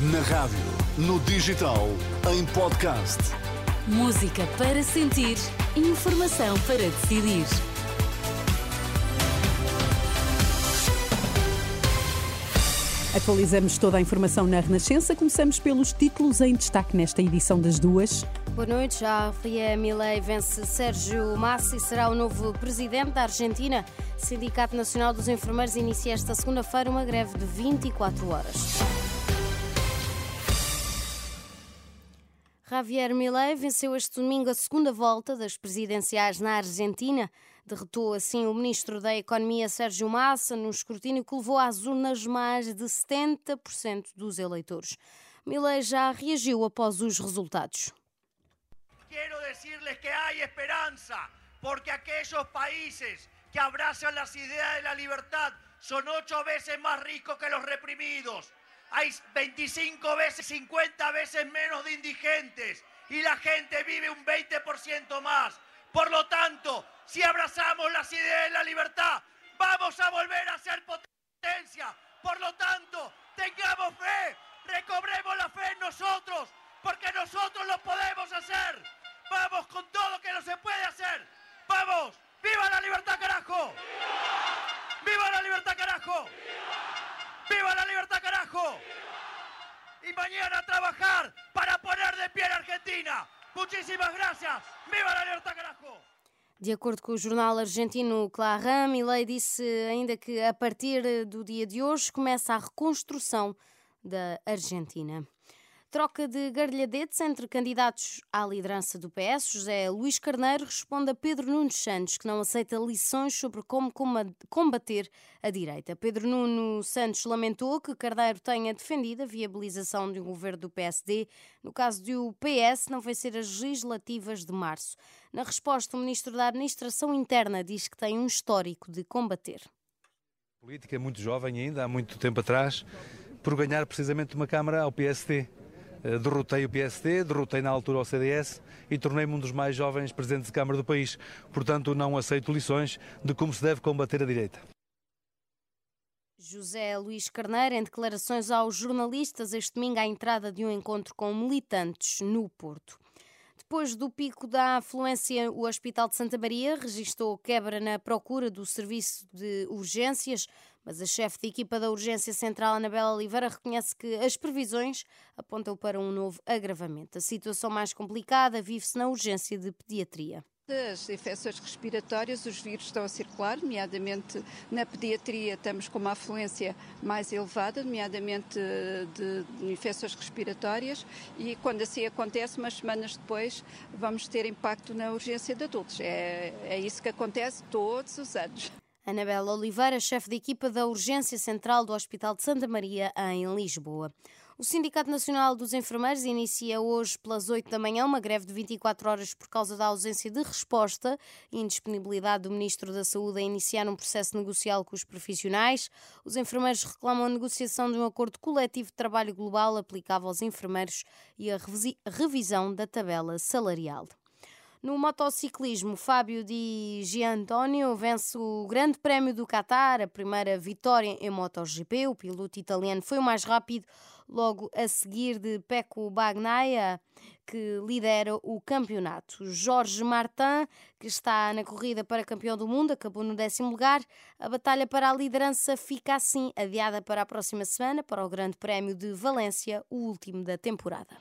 Na rádio, no digital, em podcast. Música para sentir, informação para decidir. Atualizamos toda a informação na Renascença. Começamos pelos títulos em destaque nesta edição das duas. Boa noite. Já Javier Milei vence Sérgio Massa e será o novo presidente da Argentina. O Sindicato Nacional dos Enfermeiros inicia esta segunda-feira uma greve de 24 horas. Javier Milei venceu este domingo a segunda volta das presidenciais na Argentina. Derrotou assim o ministro da Economia Sérgio Massa no escrutínio que levou às urnas mais de 70% dos eleitores. Milei já reagiu após os resultados. Quero dizer-lhes que há esperança, porque aqueles países que abraçam as ideias da liberdade são oito vezes mais ricos que os reprimidos. Hay 25 veces, 50 veces menos de indigentes y la gente vive un 20% más. Por lo tanto, si abrazamos las ideas de la libertad, vamos a volver a ser potencia. Por lo tanto, tengamos fe, recobremos la fe en nosotros, porque nosotros lo podemos hacer. Vamos con todo lo que no se puede hacer. Vamos, viva la libertad, carajo. Viva la libertad, carajo. ¡Viva la libertad, carajo! Y mañana a trabajar para poner de pie a Argentina. Muchísimas gracias. ¡Viva la carajo! De acordo com o jornal argentino Clarim, Milei disse ainda que a partir do dia de hoje começa a reconstrução da Argentina. Troca de gargalhadetes entre candidatos à liderança do PS. José Luís Carneiro responde a Pedro Nuno Santos, que não aceita lições sobre como combater a direita. Pedro Nuno Santos lamentou que Carneiro tenha defendido a viabilização de um governo do PSD no caso de o PS não vencer as legislativas de março. Na resposta, o ministro da Administração Interna diz que tem um histórico de combater. Política é muito jovem ainda, há muito tempo atrás, por ganhar precisamente uma Câmara ao PSD. Eh, derrotei o PSD, derrotei na altura o CDS e tornei-me um dos mais jovens presidentes de Câmara do país. Portanto, não aceito lições de como se deve combater a direita. José Luís Carneiro, em declarações aos jornalistas este domingo à entrada de um encontro com militantes no Porto. Depois do pico da afluência, o Hospital de Santa Maria registrou quebra na procura do serviço de urgências. Mas a chefe de equipa da Urgência Central, Anabela Oliveira, reconhece que as previsões apontam para um novo agravamento. A situação mais complicada vive-se na urgência de pediatria. Das infecções respiratórias, os vírus estão a circular, nomeadamente na pediatria estamos com uma afluência mais elevada, nomeadamente de, de infecções respiratórias, e quando assim acontece, umas semanas depois, vamos ter impacto na urgência de adultos. É, é isso que acontece todos os anos. Anabela Oliveira, chefe de equipa da Urgência Central do Hospital de Santa Maria, em Lisboa. O Sindicato Nacional dos Enfermeiros inicia hoje pelas 8 da manhã uma greve de 24 horas por causa da ausência de resposta e indisponibilidade do Ministro da Saúde a iniciar um processo negocial com os profissionais. Os enfermeiros reclamam a negociação de um acordo coletivo de trabalho global aplicável aos enfermeiros e a revisão da tabela salarial. No motociclismo, Fábio Di Giantonio vence o Grande Prémio do Qatar, a primeira vitória em MotoGP. O piloto italiano foi o mais rápido, logo a seguir de Pecco Bagnaia, que lidera o campeonato. Jorge Martin, que está na corrida para campeão do mundo, acabou no décimo lugar. A batalha para a liderança fica assim adiada para a próxima semana, para o Grande Prémio de Valência, o último da temporada.